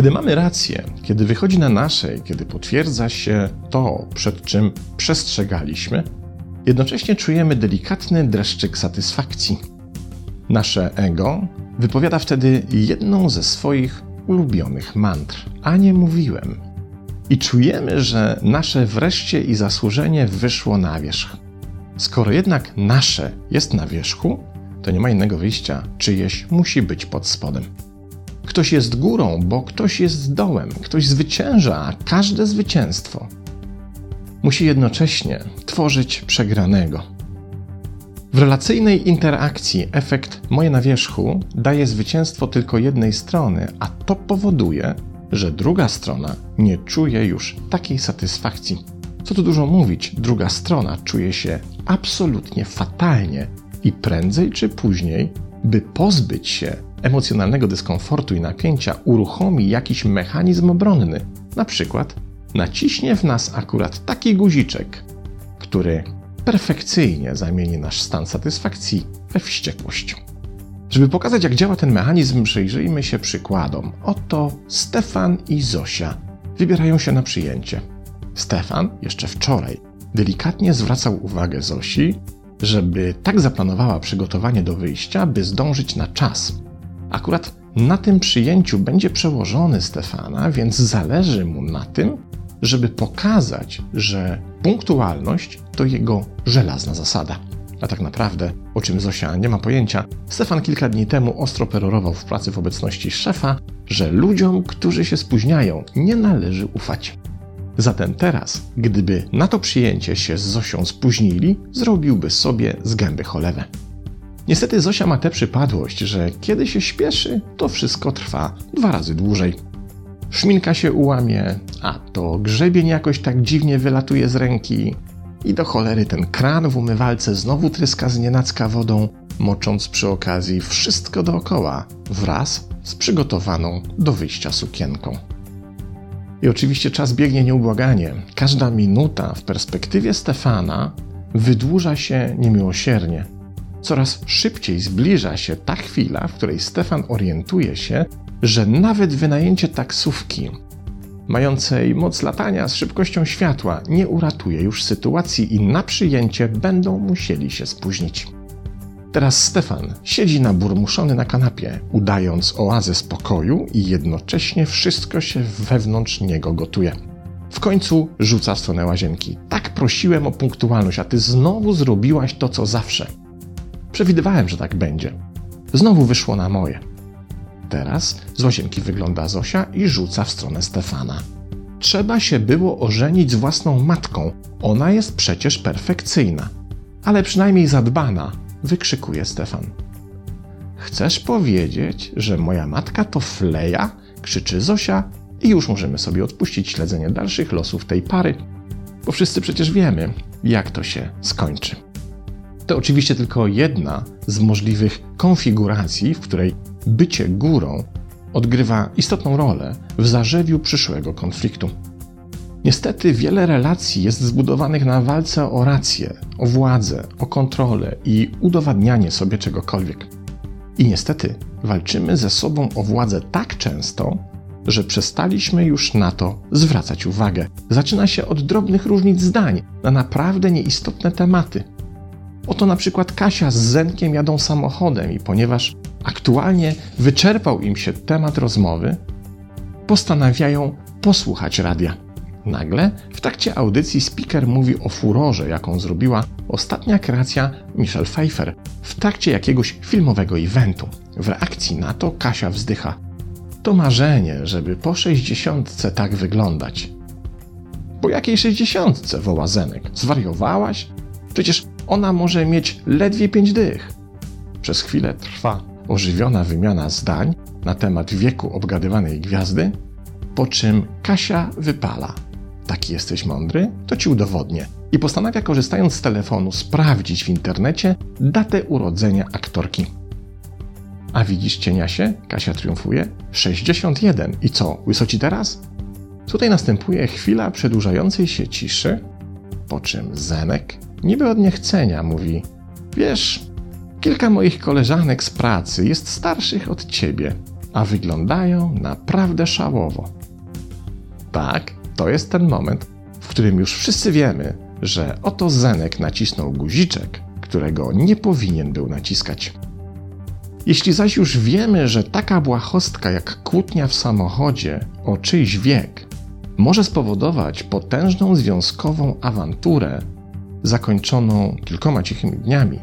Kiedy mamy rację, kiedy wychodzi na nasze, kiedy potwierdza się to, przed czym przestrzegaliśmy, jednocześnie czujemy delikatny dreszczyk satysfakcji. Nasze ego wypowiada wtedy jedną ze swoich ulubionych mantr, a nie mówiłem. I czujemy, że nasze wreszcie i zasłużenie wyszło na wierzch. Skoro jednak nasze jest na wierzchu, to nie ma innego wyjścia, czyjeś musi być pod spodem. Ktoś jest górą, bo ktoś jest dołem, ktoś zwycięża, a każde zwycięstwo musi jednocześnie tworzyć przegranego. W relacyjnej interakcji efekt moje na wierzchu daje zwycięstwo tylko jednej strony, a to powoduje, że druga strona nie czuje już takiej satysfakcji. Co tu dużo mówić, druga strona czuje się absolutnie fatalnie i prędzej czy później, by pozbyć się emocjonalnego dyskomfortu i napięcia, uruchomi jakiś mechanizm obronny, na przykład naciśnie w nas akurat taki guziczek, który perfekcyjnie zamieni nasz stan satysfakcji we wściekłość. Żeby pokazać, jak działa ten mechanizm, przyjrzyjmy się przykładom. Oto Stefan i Zosia wybierają się na przyjęcie. Stefan jeszcze wczoraj delikatnie zwracał uwagę Zosi, żeby tak zaplanowała przygotowanie do wyjścia, by zdążyć na czas. Akurat na tym przyjęciu będzie przełożony Stefana, więc zależy mu na tym, żeby pokazać, że punktualność to jego żelazna zasada. A tak naprawdę, o czym Zosia nie ma pojęcia, Stefan kilka dni temu ostro perorował w pracy w obecności szefa, że ludziom, którzy się spóźniają, nie należy ufać. Zatem teraz, gdyby na to przyjęcie się z Zosią spóźnili, zrobiłby sobie z gęby cholewę. Niestety Zosia ma tę przypadłość, że kiedy się śpieszy, to wszystko trwa dwa razy dłużej. Szminka się ułamie, a to grzebień jakoś tak dziwnie wylatuje z ręki. I do cholery ten kran w umywalce znowu tryska z nienacka wodą, mocząc przy okazji wszystko dookoła, wraz z przygotowaną do wyjścia sukienką. I oczywiście czas biegnie nieubłaganie. Każda minuta w perspektywie Stefana wydłuża się niemiłosiernie. Coraz szybciej zbliża się ta chwila, w której Stefan orientuje się, że nawet wynajęcie taksówki, mającej moc latania z szybkością światła, nie uratuje już sytuacji i na przyjęcie będą musieli się spóźnić. Teraz Stefan siedzi naburmuszony na kanapie, udając oazę spokoju i jednocześnie wszystko się wewnątrz niego gotuje. W końcu rzuca w stronę łazienki. Tak prosiłem o punktualność, a ty znowu zrobiłaś to, co zawsze. Przewidywałem, że tak będzie. Znowu wyszło na moje. Teraz z łazienki wygląda Zosia i rzuca w stronę Stefana. Trzeba się było ożenić z własną matką. Ona jest przecież perfekcyjna. Ale przynajmniej zadbana, wykrzykuje Stefan. Chcesz powiedzieć, że moja matka to fleja? krzyczy Zosia i już możemy sobie odpuścić śledzenie dalszych losów tej pary, bo wszyscy przecież wiemy, jak to się skończy. To oczywiście tylko jedna z możliwych konfiguracji, w której bycie górą odgrywa istotną rolę w zarzewiu przyszłego konfliktu. Niestety wiele relacji jest zbudowanych na walce o rację, o władzę, o kontrolę i udowadnianie sobie czegokolwiek. I niestety walczymy ze sobą o władzę tak często, że przestaliśmy już na to zwracać uwagę. Zaczyna się od drobnych różnic zdań na naprawdę nieistotne tematy. Oto na przykład Kasia z Zenkiem jadą samochodem i ponieważ aktualnie wyczerpał im się temat rozmowy, postanawiają posłuchać radia. Nagle w trakcie audycji speaker mówi o furorze, jaką zrobiła ostatnia kreacja Michelle Pfeiffer w trakcie jakiegoś filmowego eventu. W reakcji na to Kasia wzdycha. To marzenie, żeby po sześćdziesiątce tak wyglądać. Po jakiej sześćdziesiątce, woła Zenek? Zwariowałaś? Przecież ona może mieć ledwie pięć dych. Przez chwilę trwa ożywiona wymiana zdań na temat wieku obgadywanej gwiazdy, po czym Kasia wypala. Taki jesteś mądry? To ci udowodnię. I postanawia, korzystając z telefonu, sprawdzić w internecie datę urodzenia aktorki. A widzisz cieniasie? Kasia triumfuje. 61. I co, łysoci teraz? Tutaj następuje chwila przedłużającej się ciszy, Po czym Zenek, niby od niechcenia, mówi: Wiesz, kilka moich koleżanek z pracy jest starszych od ciebie, a wyglądają naprawdę szałowo. Tak, to jest ten moment, w którym już wszyscy wiemy, że oto Zenek nacisnął guziczek, którego nie powinien był naciskać. Jeśli zaś już wiemy, że taka błahostka jak kłótnia w samochodzie o czyjś wiek może spowodować potężną związkową awanturę zakończoną kilkoma cichymi dniami,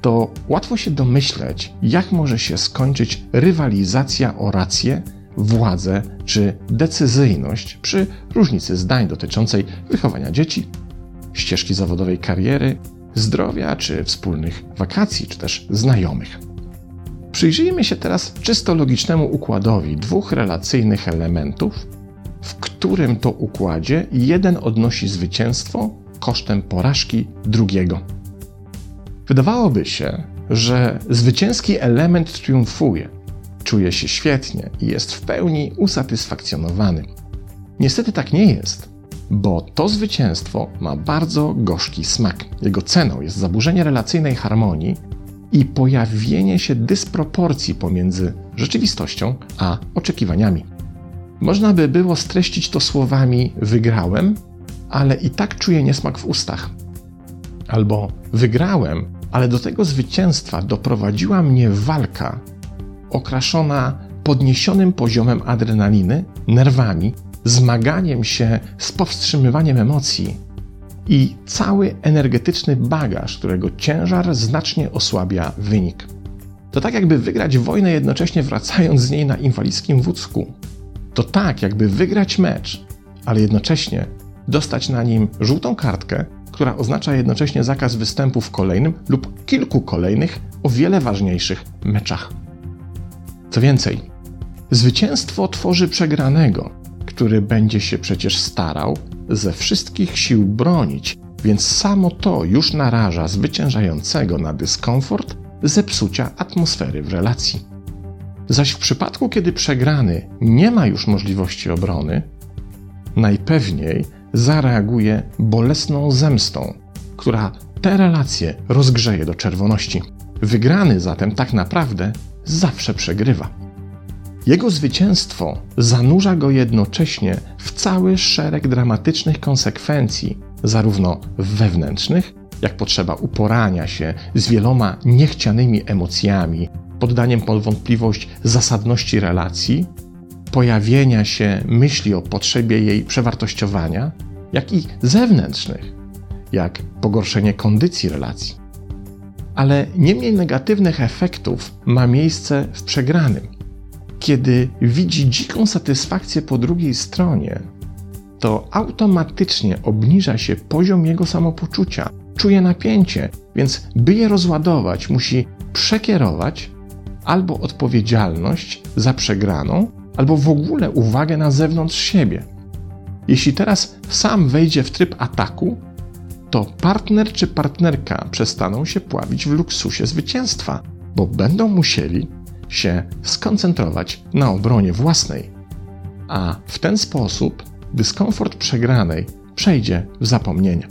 to łatwo się domyśleć, jak może się skończyć rywalizacja o rację, władzę czy decyzyjność przy różnicy zdań dotyczącej wychowania dzieci, ścieżki zawodowej kariery, zdrowia czy wspólnych wakacji, czy też znajomych. Przyjrzyjmy się teraz czysto logicznemu układowi dwóch relacyjnych elementów, w którym to układzie jeden odnosi zwycięstwo kosztem porażki drugiego. Wydawałoby się, że zwycięski element triumfuje, czuje się świetnie i jest w pełni usatysfakcjonowany. Niestety tak nie jest, bo to zwycięstwo ma bardzo gorzki smak. Jego ceną jest zaburzenie relacyjnej harmonii i pojawienie się dysproporcji pomiędzy rzeczywistością a oczekiwaniami. Można by było streścić to słowami: Wygrałem, ale i tak czuję niesmak w ustach. Albo wygrałem, ale do tego zwycięstwa doprowadziła mnie walka okraszona podniesionym poziomem adrenaliny, nerwami, zmaganiem się z powstrzymywaniem emocji i cały energetyczny bagaż, którego ciężar znacznie osłabia wynik. To tak jakby wygrać wojnę jednocześnie wracając z niej na inwalidzkim wódzku. To tak jakby wygrać mecz, ale jednocześnie dostać na nim żółtą kartkę, która oznacza jednocześnie zakaz występu w kolejnym lub kilku kolejnych, o wiele ważniejszych meczach. Co więcej, zwycięstwo tworzy przegranego, który będzie się przecież starał ze wszystkich sił bronić, więc samo to już naraża zwyciężającego na dyskomfort zepsucia atmosfery w relacji. Zaś w przypadku, kiedy przegrany nie ma już możliwości obrony, najpewniej zareaguje bolesną zemstą, która te relacje rozgrzeje do czerwoności. Wygrany zatem tak naprawdę zawsze przegrywa. Jego zwycięstwo zanurza go jednocześnie w cały szereg dramatycznych konsekwencji, zarówno wewnętrznych, jak potrzeba uporania się z wieloma niechcianymi emocjami, poddaniem pod wątpliwość zasadności relacji, pojawienia się myśli o potrzebie jej przewartościowania, jak i zewnętrznych, jak pogorszenie kondycji relacji. Ale nie mniej negatywnych efektów ma miejsce w przegranym kiedy widzi dziką satysfakcję po drugiej stronie, to automatycznie obniża się poziom jego samopoczucia, czuje napięcie, więc by je rozładować, musi przekierować albo odpowiedzialność za przegraną, albo w ogóle uwagę na zewnątrz siebie. Jeśli teraz sam wejdzie w tryb ataku, to partner czy partnerka przestaną się pławić w luksusie zwycięstwa, bo będą musieli się skoncentrować na obronie własnej, a w ten sposób dyskomfort przegranej przejdzie w zapomnienie.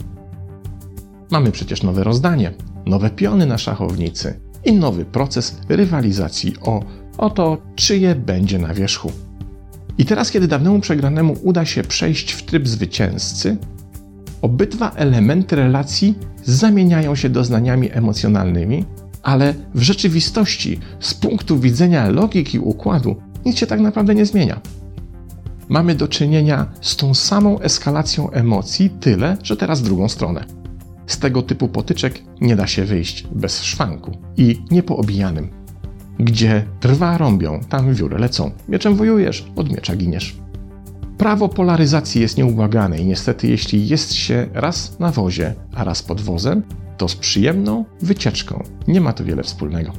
Mamy przecież nowe rozdanie, nowe piony na szachownicy i nowy proces rywalizacji o, o to, czyje będzie na wierzchu. I teraz, kiedy dawnemu przegranemu uda się przejść w tryb zwycięzcy, obydwa elementy relacji zamieniają się doznaniami emocjonalnymi, ale w rzeczywistości, z punktu widzenia logiki układu, nic się tak naprawdę nie zmienia. Mamy do czynienia z tą samą eskalacją emocji, tyle, że teraz drugą stronę. Z tego typu potyczek nie da się wyjść bez szwanku i niepoobijanym. Gdzie trwa rąbią, tam wióry lecą. Mieczem wojujesz, od miecza giniesz. Prawo polaryzacji jest nieubłagane i niestety, jeśli jest się raz na wozie, a raz pod wozem, to z przyjemną wycieczką nie ma to wiele wspólnego.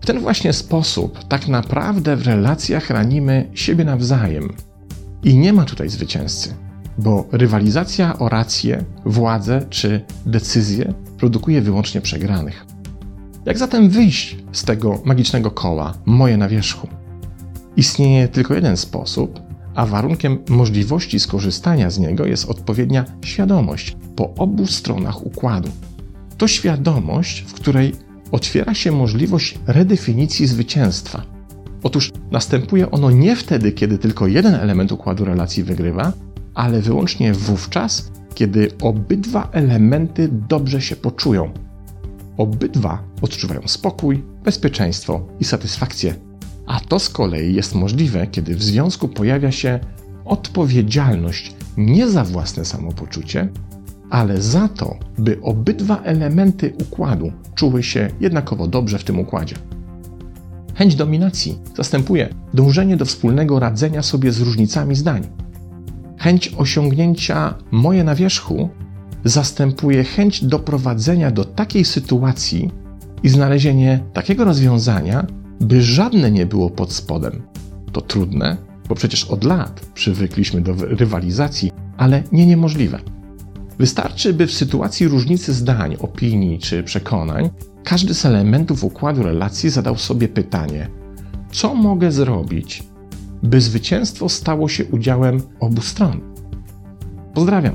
W ten właśnie sposób tak naprawdę w relacjach ranimy siebie nawzajem. I nie ma tutaj zwycięzcy, bo rywalizacja o rację, władzę czy decyzję produkuje wyłącznie przegranych. Jak zatem wyjść z tego magicznego koła, moje na wierzchu? Istnieje tylko jeden sposób, a warunkiem możliwości skorzystania z niego jest odpowiednia świadomość po obu stronach układu. To świadomość, w której otwiera się możliwość redefinicji zwycięstwa. Otóż następuje ono nie wtedy, kiedy tylko jeden element układu relacji wygrywa, ale wyłącznie wówczas, kiedy obydwa elementy dobrze się poczują. Obydwa odczuwają spokój, bezpieczeństwo i satysfakcję. A to z kolei jest możliwe, kiedy w związku pojawia się odpowiedzialność nie za własne samopoczucie, ale za to, by obydwa elementy układu czuły się jednakowo dobrze w tym układzie. Chęć dominacji zastępuje dążenie do wspólnego radzenia sobie z różnicami zdań. Chęć osiągnięcia moje na wierzchu zastępuje chęć doprowadzenia do takiej sytuacji i znalezienie takiego rozwiązania, by żadne nie było pod spodem. To trudne, bo przecież od lat przywykliśmy do rywalizacji, ale nie niemożliwe. Wystarczy, by w sytuacji różnicy zdań, opinii czy przekonań każdy z elementów układu relacji zadał sobie pytanie: co mogę zrobić, by zwycięstwo stało się udziałem obu stron? Pozdrawiam.